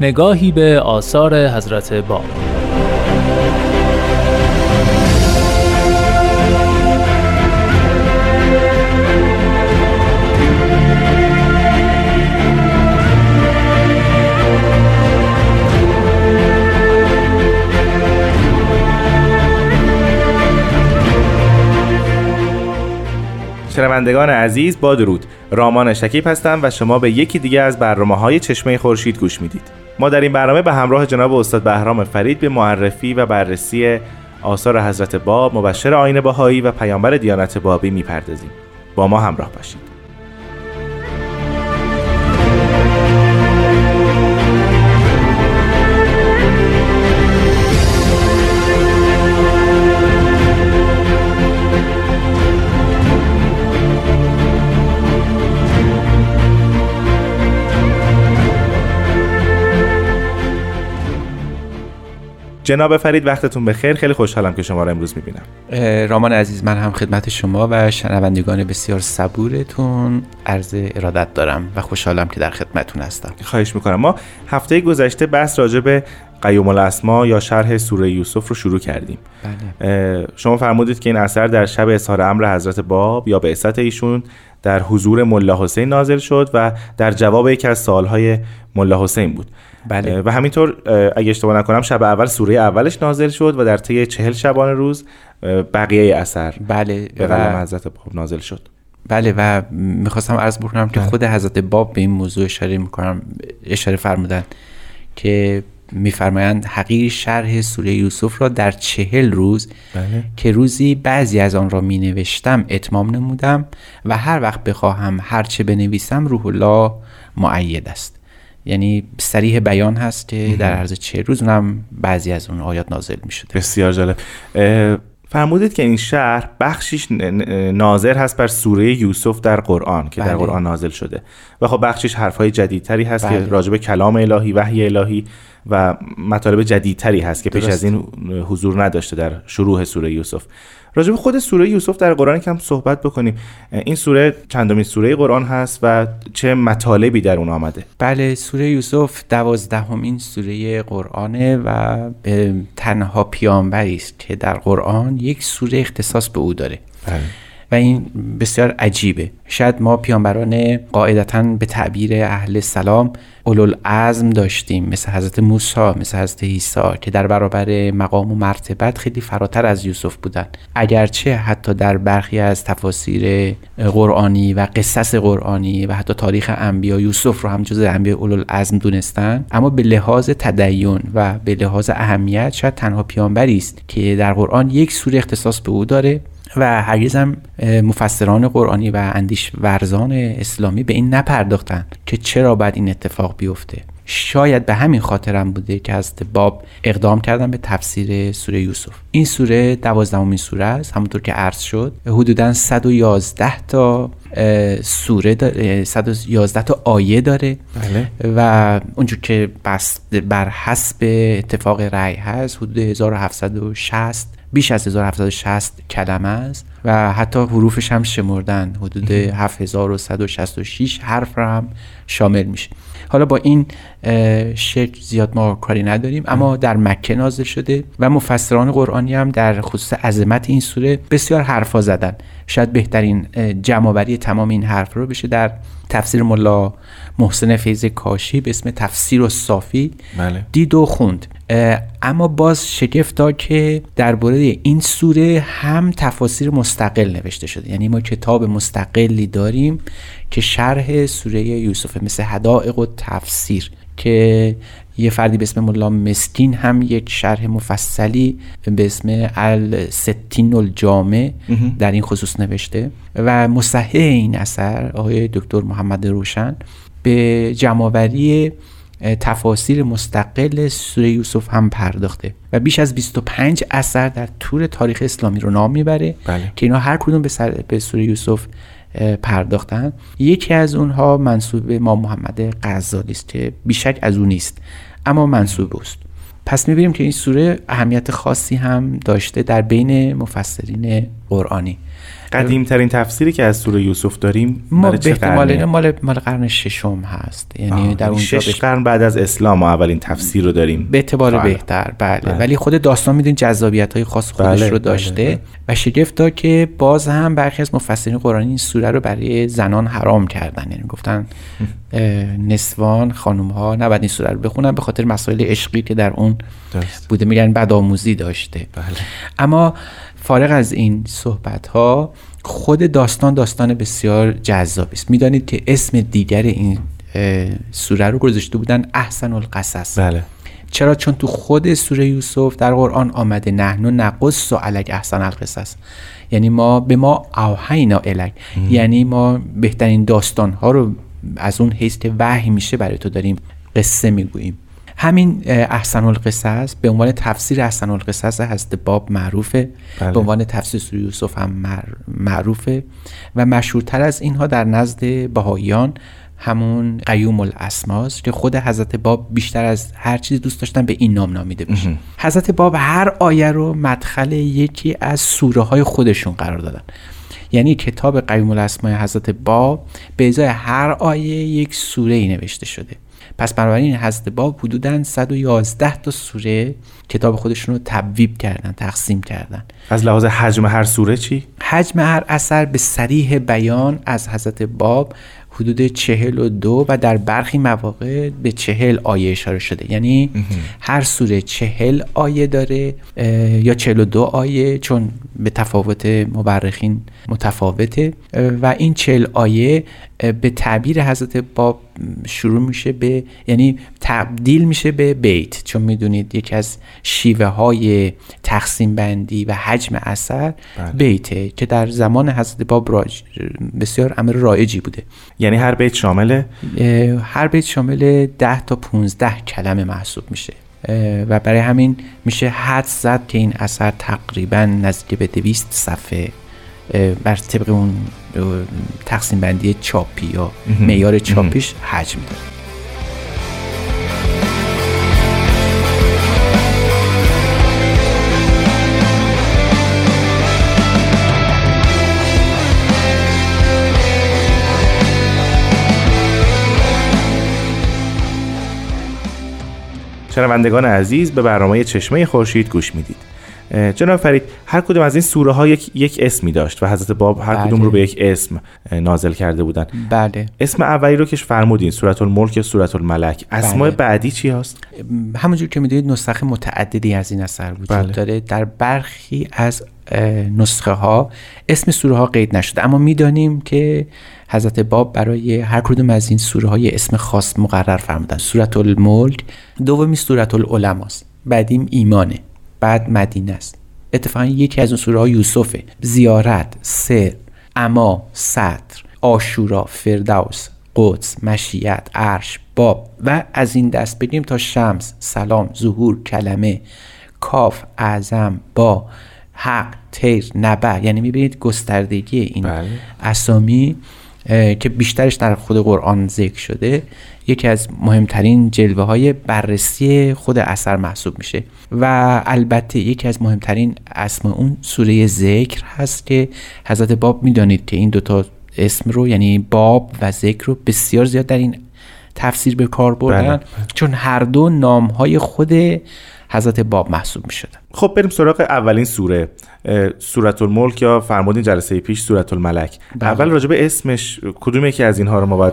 نگاهی به آثار حضرت باب شنوندگان عزیز با درود. رامان شکیب هستم و شما به یکی دیگه از برنامه های چشمه خورشید گوش می‌دید. ما در این برنامه به همراه جناب استاد بهرام فرید به معرفی و بررسی آثار حضرت باب مبشر آین باهایی و پیامبر دیانت بابی می‌پردازیم. با ما همراه باشید. جناب فرید وقتتون بخیر. خیلی خوشحالم که شما رو امروز می‌بینم. رامان عزیز من هم خدمت شما و شنوندگان بسیار صبورتون عرض ارادت دارم و خوشحالم که در خدمتون هستم. خواهش می‌کنم. ما هفته گذشته بحث راجع به قیوم الاسما یا شرح سوره یوسف رو شروع کردیم. بله. شما فرمودید که این اثر در شب اظهار امر حضرت باب یا به ایشون در حضور ملا حسین نازل شد و در جواب یکی از سوالهای ملا حسین بود. بله. و همینطور اگه اشتباه نکنم شب اول سوره اولش نازل شد و در طی چهل شبانه روز بقیه اثر بله به قلم حضرت باب نازل شد بله و می‌خواستم عرض بکنم که بله. خود حضرت باب به این موضوع اشاره می‌کنم اشاره فرمودن که میفرمایند حقیر شرح سوره یوسف را در چهل روز بله. که روزی بعضی از آن را می نوشتم اتمام نمودم و هر وقت بخواهم هرچه بنویسم روح الله معید است یعنی سریح بیان هست که در عرض چه روز اونم بعضی از اون آیات نازل می شده بسیار جالب. فرمودید که این شهر بخشیش ناظر هست بر سوره یوسف در قرآن که بله. در قرآن نازل شده. و خب بخشیش حرفهای جدیدتری هست بله. که راجب کلام الهی وحی الهی و مطالب جدیدتری هست که پیش از این حضور نداشته در شروع سوره یوسف. راجب خود سوره یوسف در قرآن کم صحبت بکنیم. این سوره چندمین سوره قرآن هست و چه مطالبی در اون آمده؟ بله سوره یوسف دوازدهمین سوره قرآنه و تنها پیامبری است که در قرآن یک سوره اختصاص به او داره. بله. و این بسیار عجیبه. شاید ما پیانبران قاعدتا به تعبیر اهل سلام اولوالعزم داشتیم مثل حضرت موسی مثل حضرت عیسی که در برابر مقام و مرتبت خیلی فراتر از یوسف بودن. اگرچه حتی در برخی از تفاسیر قرآنی و قصص قرآنی و حتی تاریخ انبیا یوسف رو هم جز انبیا اولوالعزم دونستن اما به لحاظ تدین و به لحاظ اهمیت شاید تنها پیانبری است که در قرآن یک سوره اختصاص به او داره. و هرگز هم مفسران قرآنی و اندیش ورزان اسلامی به این نپرداختن که چرا باید این اتفاق بیفته. شاید به همین خاطرم بوده که از باب اقدام کردن به تفسیر سوره یوسف. این سوره دوازدهمین سوره است همونطور که عرض شد. حدودا 111 تا سوره 111 تا آیه داره. بله. و اونجور که بر حسب اتفاق رأی هست حدود 1760 بیش از 1760 کلمه است و حتی حروفش هم شمردن. حدود 7166 حرف را هم شامل میشه. حالا با این شکل زیاد ما کاری نداریم اما در مکه نازل شده و مفسران قرآنی هم در خصوص عظمت این سوره بسیار حرفا زدن. شاید بهترین جمعآوری تمام این حرف رو بشه در تفسیر ملا محسن فیض کاشی به اسم تفسیر و صافی بله. دید و خوند. اما باز شگفت که درباره این سوره هم تفاسیر مستقل نوشته شده. یعنی ما کتاب مستقلی داریم که شرح سوره یوسف مثل حدائق و تفسیر که یه فردی به اسم ملا مسکین هم یک شرح مفصلی به اسم الستین الجامع در این خصوص نوشته. و مصحح این اثر آقای دکتر محمد روشن به جمعوری تفاسیر مستقل سوره یوسف هم پرداخته و بیش از 25 اثر در طول تاریخ اسلامی رو نام می‌بره بله. که اینا هر کدوم به, سر به سوره یوسف پرداختن. یکی از اونها منصوب به ما محمد غزالی است که بیشک از اون نیست اما منصوب است پس می‌بینیم که این سوره اهمیت خاصی هم داشته در بین مفسرین قرآنی. قدیم ترین تفسیری که از سوره یوسف داریم ما به احتمال مال مال قرن ششم هست یعنی در اونجا شش قرن بعد از اسلام ما اولین تفسیر رو داریم به اعتبار. بهتر بله. بله. ولی خود داستان می‌دونید جذابیت های خاص خودش بله، رو داشته بله، بله. و شگفت دا که باز هم برخی از مفسرین قرآنی این سوره رو برای زنان حرام کردن یعنی گفتن نسوان خانم ها نباید این سوره رو بخونن به خاطر مسائل عشقی که در اون درست. بوده میگن بدآموزی داشته بله. اما فارغ از این صحبت ها خود داستان داستان بسیار جذابی است. می‌دانید که اسم دیگر این سوره رو گذاشته بودن احسن القصص. بله. چرا؟ چون تو خود سوره یوسف در قرآن آمده نحنو نقص و علک احسن القصص. یعنی ما به ما اوحینا الک یعنی ما بهترین داستان ها رو از اون حیث که وحی میشه برای تو داریم قصه می‌گوییم. همین احسن القصص به عنوان تفسیر احسن القصص حضرت باب معروفه. بله. به عنوان تفسیر سوره یوسف هم معروفه. و مشهورتر از اینها در نزد بهاییان همون قیوم الاسماس که خود حضرت باب بیشتر از هر چیزی دوست داشتن به این نام نامیده بشه. حضرت باب هر آیه رو مدخل یکی از سوره های خودشون قرار دادن. یعنی کتاب قیوم الاسماء حضرت باب به ازای هر آیه یک سوره ای نوشته شده پس بنابراین حضرت باب حدودا 111 تا سوره کتاب خودشون رو تبویب کردن تقسیم کردن از لحاظ حجم هر سوره چی؟ حجم هر اثر به سریح بیان از حضرت باب حدود چهل و دو و در برخی مواقع به چهل آیه اشاره شده. یعنی هر سوره چهل آیه داره یا چهل و دو آیه چون به تفاوت مورخین متفاوته. و این چهل آیه به تعبیر حضرت باب شروع میشه به یعنی تبدیل میشه به بیت. چون می‌دونید یکی از شیوه های تقسیم بندی و حجم اثر بله. بیته که در زمان حضرت باب راج بسیار امر رایجی بوده. یعنی هر بیت شامل؟ هر بیت شامل 10 تا 15 کلمه محسوب میشه. و برای همین میشه حد زد که این اثر تقریبا نزدیک به 200 صفحه بر طبق اون تقسیم بندی چاپی یا معیار چاپیش حجم داره. شنوندگان عزیز به برنامه چشمه خورشید گوش می‌دید. جناب فرید هر کدوم از این سوره ها یک, یک اسمی داشت و حضرت باب هر بله. کدوم رو به یک اسم نازل کرده بودن. بله. اسم اولی رو که فرمودین سورت الملک یا سورت الملک اسماء بله. بعدی چی هست همونجور که می‌دونید نسخه متعددی از این اثر وجود بله. داره. در برخی از نسخه ها اسم سوره ها قید نشده. اما می‌دانیم که حضرت باب برای هر کدوم از این سوره های اسم خاص مقرر فرمودن. سورت الملک دومی سورت العلماست بعدیم ایمانه. بعد مدینه است. اتفاقا یکی از اون سوره ها یوسفه. زیارت سر اما سطر آشورا فردوس قدس مشیت عرش باب و از این دست بگیم تا شمس سلام ظهور کلمه کاف اعظم با حق تیر نبع. یعنی می‌بینید گستردگی این بله. اسامی که بیشترش در خود قرآن ذکر شده. یکی از مهمترین جلوه های بررسی خود اثر محسوب میشه. و البته یکی از مهمترین اسم اون سوره ذکر هست که حضرت باب می‌دانید که این دوتا اسم رو یعنی باب و ذکر رو بسیار زیاد در این تفسیر به کار بردن. بله. چون هر دو نام های خود حضرت باب محسوب می شدن خب بریم سراغ اولین سوره. سورت الملک یا فرمودین جلسه پیش سورت الملک بله. اول راجع به اسمش کدوم یکی از اینها رو ما باید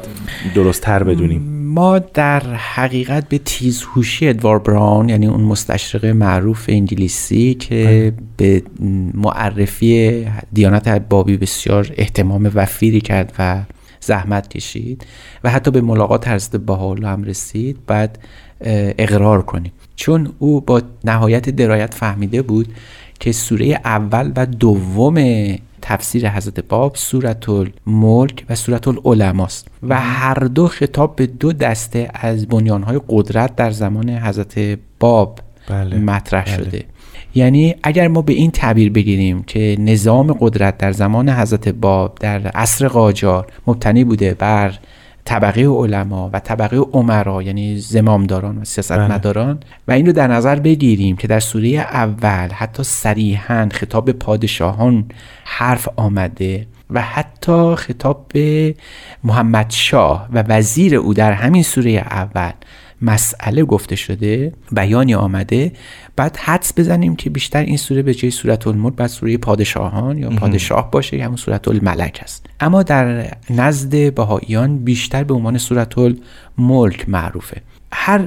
درست تر بدونیم؟ ما در حقیقت به تیزهوشی ادوار براون یعنی اون مستشرق معروف انگلیسی که به معرفی دیانت بابی بسیار احتمام وفیری کرد و زحمت کشید و حتی به ملاقات حضرت بهاءالله هم رسید بعد اقرار کنیم. چون او با نهایت درایت فهمیده بود که سوره اول و دوم تفسیر حضرت باب سورت الملک و سورت العلماست و هر دو خطاب به دو دسته از بنیانهای قدرت در زمان حضرت باب بله. مطرح بله. شده یعنی اگر ما به این تعبیر بگیریم که نظام قدرت در زمان حضرت باب در عصر قاجار مبتنی بوده بر طبقه علما و طبقه عمرا یعنی زمامداران و سیاستمداران. و این رو در نظر بگیریم که در سوره اول حتی صریحا خطاب به پادشاهان حرف آمده و حتی خطاب به محمد شاه و وزیر او در همین سوره اول مسئله گفته شده بیانی آمده بعد حدس بزنیم که بیشتر این سوره به جای سورت الملک بعد سوره پادشاهان یا پادشاه باشه یا همون سورت الملک است اما در نزد بهاییان بیشتر به عنوان سورت الملک معروفه. هر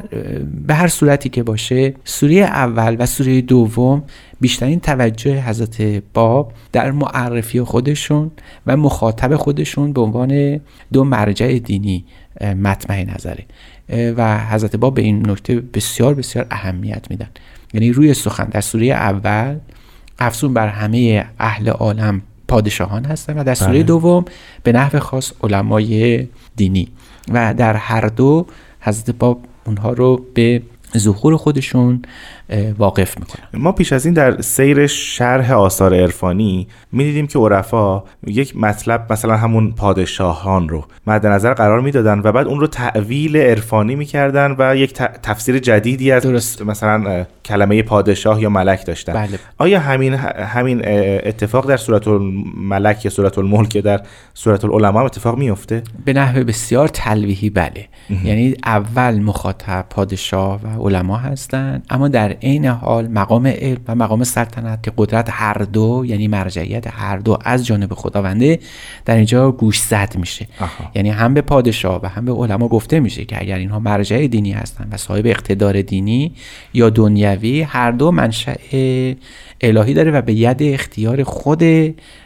به هر صورتی که باشه سوره اول و سوره دوم بیشترین توجه حضرت باب در معرفی خودشون و مخاطب خودشون به عنوان دو مرجع دینی مطمع نظره. و حضرت باب به این نکته بسیار بسیار اهمیت میدن. یعنی روی سخن در سوره اول افزون بر همه اهل عالم پادشاهان هستن و در سوره بله. دوم به نحو خاص علمای دینی و در هر دو حضرت باب اونها رو به ظهور خودشون واقف می‌کنن. ما پیش از این در سیر شرح آثار عرفانی می‌دیدیم که عرفا یک مطلب مثلا همون پادشاهان رو مد نظر قرار می‌دادن و بعد اون رو تعویل عرفانی می‌کردن و یک تفسیر جدیدی از درست. مثلا کلمه پادشاه یا ملک داشتن. بله. آیا همین همین اتفاق در صورت الملک یا صورت الملک یا در صورت العلماء هم اتفاق میفته به نحو بسیار تلویحی بله. یعنی اول مخاطب پادشاه و علما هستند اما در عین حال مقام علم و مقام سلطنت که قدرت هر دو یعنی مرجعیت هر دو از جانب خداونده در اینجا گوش زد میشه. آها. یعنی هم به پادشاه و هم به علما گفته میشه که اگر اینها مرجع دینی هستند و صاحب اقتدار دینی یا دنیوی هر دو منشأ الهی داره و به ید اختیار خود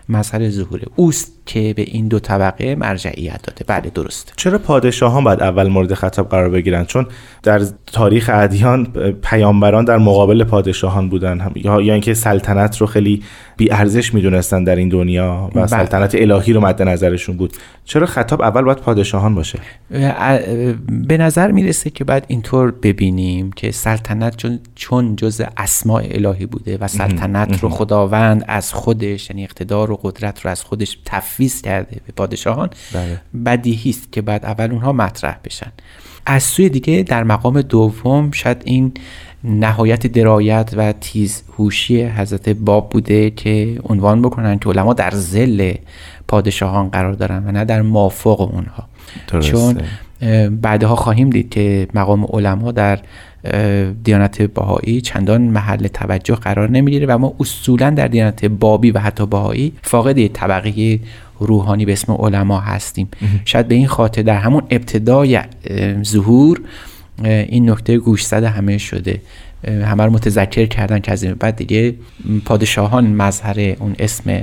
مظهر ظهوره. اوست. که به این دو طبقه مرجعیت داده. بله درسته. چرا پادشاهان باید اول مورد خطاب قرار بگیرن؟ چون در تاریخ ادیان پیامبران در مقابل پادشاهان بودن هم یا یا اینکه سلطنت رو خیلی بی ارزش می‌دونستن در این دنیا و بله. سلطنت الهی رو مد نظرشون بود. چرا خطاب اول باید پادشاهان باشه؟ به نظر می‌رسه که باید اینطور ببینیم که سلطنت چون, چون جز اسماع الهی بوده و سلطنت رو خداوند از خودش یعنی اقتدار و قدرت رو از خودش تفویض کرده به پادشاهان بله. بدیهی است که بعد اول اونها مطرح بشن. از سوی دیگه در مقام دوم شاید این نهایت درایت و تیزهوشی حضرت باب بوده که عنوان بکنن که علما در زل پادشاهان قرار دارن و نه در مافوق اونها. درسته. چون بعدها خواهیم دید که مقام علما در دیانت بهایی چندان محل توجه قرار نمی‌گیره و ما اصولا در دیانت بابی و حتی بهایی فاقد طبقه روحانی به اسم علما هستیم. شاید به این خاطر در همون ابتدای ظهور این نکته گوش زده همه شده. همه رو متذکر کردن که از این بعد دیگه پادشاهان مظهر اون اسم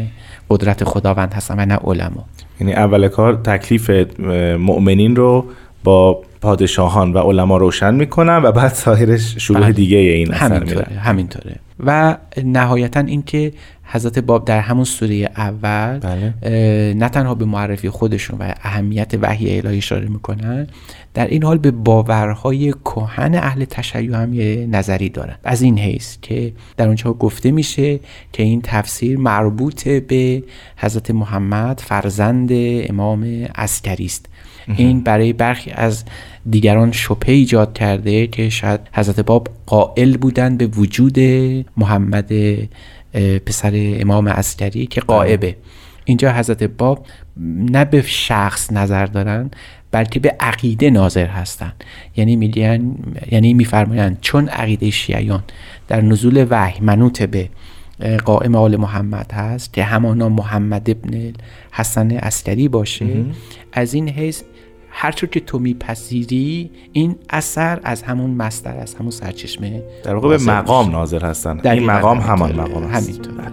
قدرت خداوند هستن و نه علما. یعنی اول کار تکلیف مؤمنین رو با پادشاهان و علما روشن می‌کنن و بعد سایر شروع. دیگه این اثر همینطوره همینطوره. و نهایتا اینکه حضرت باب در همون سوره اول بله. نه تنها به معرفی خودشون و اهمیت وحی الهی اشاره می‌کنن در این حال به باورهای کهن اهل تشیع هم یه نظری دارن. از این حیث که در اونجا گفته میشه که این تفسیر مربوط به حضرت محمد فرزند امام عسکری است. این برای برخی از دیگران شبهه ایجاد کرده که شاید حضرت باب قائل بودن به وجود محمد پسر امام عسکری که قائبه. اینجا حضرت باب نه به شخص نظر دارن بلکه به عقیده ناظر هستند یعنی میگن یعنی میفرمایند چون عقیده شیعیان در نزول وحی منوط به قائم آل محمد هست که همانا محمد ابن حسن عسکری باشه از این حیث هرچون که تو میپذیری این اثر از همون مصدر از همون سرچشمه در واقع به مقام. ناظر هستن این مقام همان. مقام است همینطوره.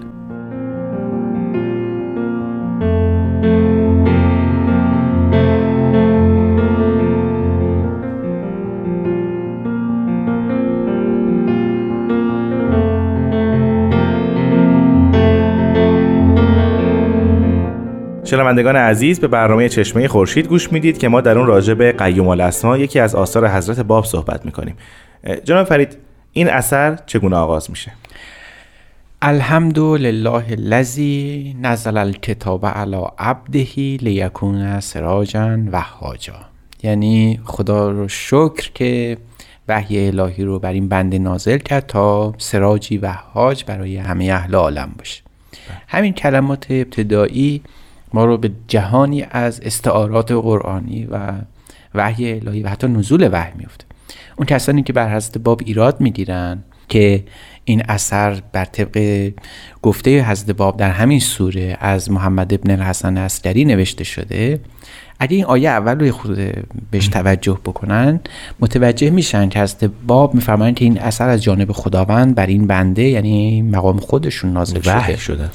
شنوندگان عزیز به برنامه چشمه خورشید گوش می‌دید که ما در اون راجع به قیوم الاسما یکی از آثار حضرت باب صحبت می‌کنیم. جناب فرید این اثر چگونه آغاز میشه؟ الحمد لله الذی نزل الکتاب علی عبده لیکون سراجا و حاجا یعنی خدا رو شکر که وحی الهی رو بر این بنده نازل کرد تا سراجی و حاج برای همه اهل عالم باشه. همین کلمات ابتدایی ما رو به جهانی از استعارات قرآنی و وحی الهی و حتی نزول وحی میفته اون کسانی که بر حضرت باب ایراد می‌گیرن که این اثر بر طبق گفته حضرت باب در همین سوره از محمد ابن الحسن اسکری نوشته شده اگه این آیه اول رو خود بهش توجه بکنن متوجه میشن که حضرت باب میفرمایند که این اثر از جانب خداوند بر این بنده یعنی مقام خودشون نازل شده. شده.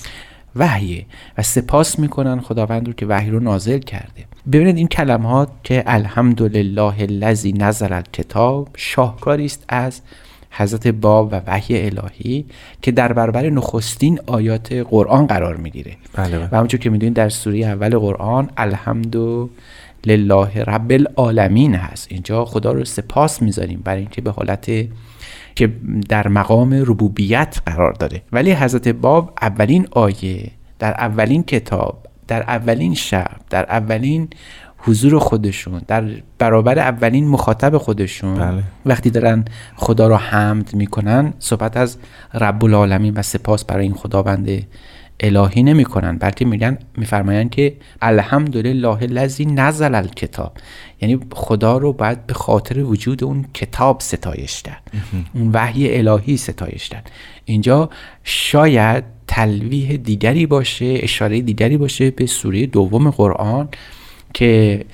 وحیه و سپاس می‌کنن خداوند رو که وحی رو نازل کرده ببینید این کلمات که الحمدلله الذی نزل الکتاب شاهکاری است از حضرت باب و وحی الهی که در برابر نخستین آیات قرآن قرار می‌گیره بله بله. و همونجور که می‌دونید در سوره اول قرآن الحمد لله رب العالمین هست اینجا خدا رو سپاس می‌ذاریم برای اینکه به حالت که در مقام ربوبیت قرار داره ولی حضرت باب اولین آیه در اولین کتاب در اولین شب در اولین حضور خودشون در برابر اولین مخاطب خودشون بله. وقتی دارن خدا رو حمد می‌کنن صحبت از رب العالمین و سپاس برای این خداوند الهی نمی‌کنن. بلکه میگن میفرمایند که الحمدلله الذی نزل الکتاب. یعنی خدا رو باید به خاطر وجود اون کتاب ستایش کرد اون وحی الهی ستایش کرد اینجا شاید تلویح دیگری باشه اشاره دیگری باشه به سوره دوم قرآن که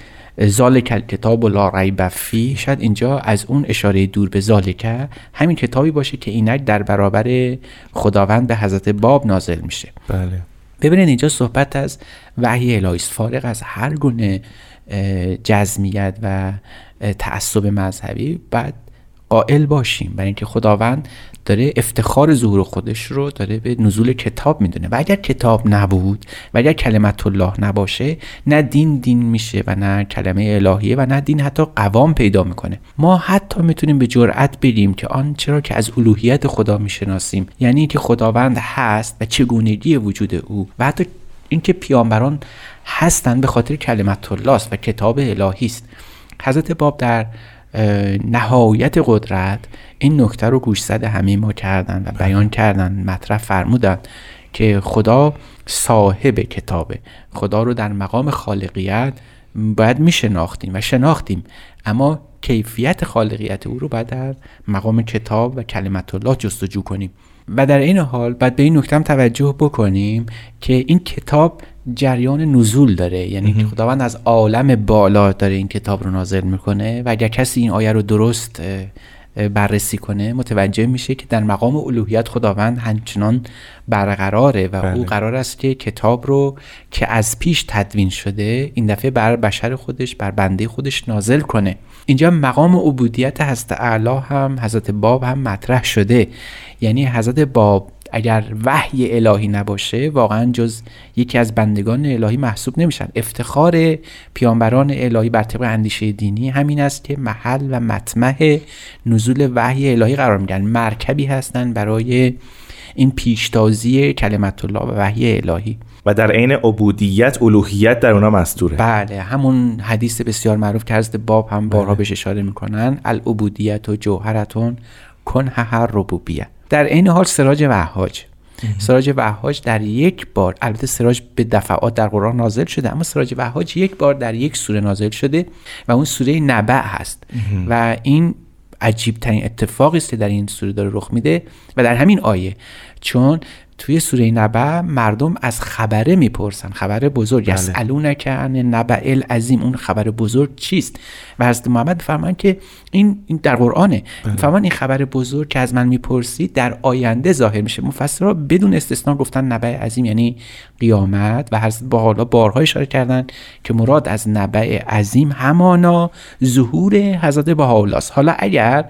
ذالک کتاب و لا ریب فی شاید اینجا از اون اشاره دور به ذالکه همین کتابی باشه که اینک در برابر خداوند به حضرت باب نازل میشه. بله. ببینید اینجا صحبت از وحی الهی است. فارغ از هر گونه جزمیت و تعصب مذهبی بعد قائل باشیم. برای اینکه خداوند داره افتخار ظهور خودش رو داره به نزول کتاب می‌دونه. و اگر کتاب نبود و اگر کلمت الله نباشه نه دین دین میشه و نه کلمه الهیه و نه دین حتی قوام پیدا می‌کنه. ما حتی می‌تونیم به جرأت بگیم که آن چرا که از الوهیت خدا می‌شناسیم. یعنی که خداوند هست و چگونگی وجود او و حتی اینکه پیامبران هستند به خاطر کلمت الله است و کتاب الهی است. حضرت باب در نهایت قدرت این نکته رو گوشزد همه ما کردن و بیان کردن مطرح فرمودن که خدا صاحب کتابه. خدا رو در مقام خالقیت باید میشناختیم و شناختیم. اما کیفیت خالقیت او رو باید در مقام کتاب و کلمت الله جستجو کنیم. و در این حال باید به این نکته هم توجه بکنیم که این کتاب جریان نزول داره. یعنی خداوند از عالم بالا داره این کتاب رو نازل می‌کنه و اگر کسی این آیه رو درست بررسی کنه متوجه میشه که در مقام الوهیت خداوند همچنان برقراره و بله. او قرار است که کتاب رو که از پیش تدوین شده این دفعه بر بشر خودش بر بنده خودش نازل کنه اینجا مقام عبودیت حضرت اعلی هم حضرت باب هم مطرح شده یعنی حضرت باب اگر وحی الهی نباشه واقعا جز یکی از بندگان الهی محسوب نمیشن. افتخار پیامبران الهی بر طبق اندیشه دینی همین است که محل و مطمع نزول وحی الهی قرار میگن مرکبی هستن برای این پیشتازی کلمت الله و وحی الهی. و در عین عبودیت الوهیت در اونا مستوره. بله همون حدیث بسیار معروف که حضرت باب هم بارها بهش اشاره می‌کنن. العبودیت و جوهرتون کن هر ربوبیه در عین حال سراج وهاج سراج وهاج در یک بار البته سراج به دفعات در قرآن نازل شده اما سراج وهاج یک بار در یک سوره نازل شده و اون سوره نبع هست. و این عجیب ترین اتفاقی است که در این سوره داره رخ میده و در همین آیه چون توی سوره نبع مردم از خبره می‌پرسن. خبر بزرگ. بله. یسالونک عن نبع العظیم. اون خبر بزرگ چیست؟ و حضرت محمد فرمان که این, در قرآنه. فرمان این خبر بزرگ که از من می‌پرسید در آینده ظاهر میشه. مفسرها بدون استثنا گفتن نبع عظیم یعنی قیامت و حضرت با حالا بارها اشاره کردن که مراد از نبع عظیم همانا ظهور حضرت بهاءالله حالا اگر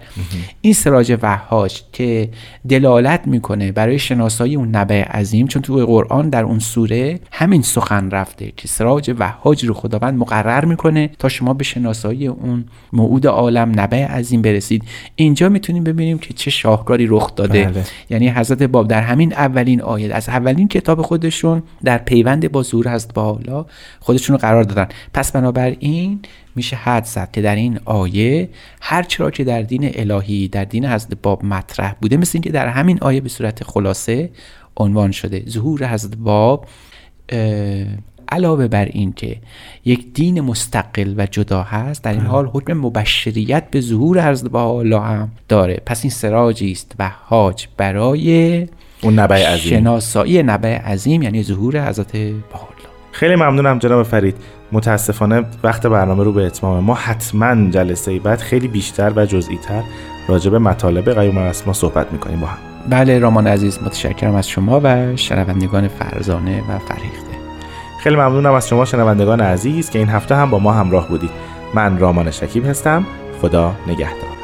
این سراج وهاج که دلالت می‌کنه برای شناسایی اون نبع عظیم چون تو قرآن در اون سوره همین سخن رفته که سراج وهاج رو خداوند مقرر می‌کنه تا شما به شناسایی اون موعود عالم نبع عظیم برسید. اینجا می‌تونیم ببینیم که چه شاهکاری رخ داده. بله. یعنی حضرت باب در همین اولین آیه از اولین کتاب خودشون در پیوند با ظهور حضرت حالا خودشون رو قرار دادن. پس بنابراین میشه حد زد که در این آیه هر چرا که در دین الهی در دین حضرت باب مطرح بوده مثل اینکه در همین آیه به صورت خلاصه عنوان شده. ظهور حضرت باب علاوه بر این که یک دین مستقل و جدا هست در این حال حکم مبشریت به ظهور حضرت الله هم داره. پس این سراجی است و حاج برای اون نبع عظیم. شناسایی نبع عظیم یعنی ظهور حضرت بهاءالله. خیلی ممنونم جناب فرید. متاسفانه وقت برنامه رو به اتمام. ما حتما جلسه بعد خیلی بیشتر و جزئی تر راجع به مطالب قیوم اسما صحبت می‌کنیم با هم. بله رامان عزیز متشکرم از شما و شنوندگان فرزانه و فرهیخته. خیلی ممنونم از شما شنوندگان عزیز که این هفته هم با ما همراه بودید. من رامان شکیب هستم. خدا نگهدار.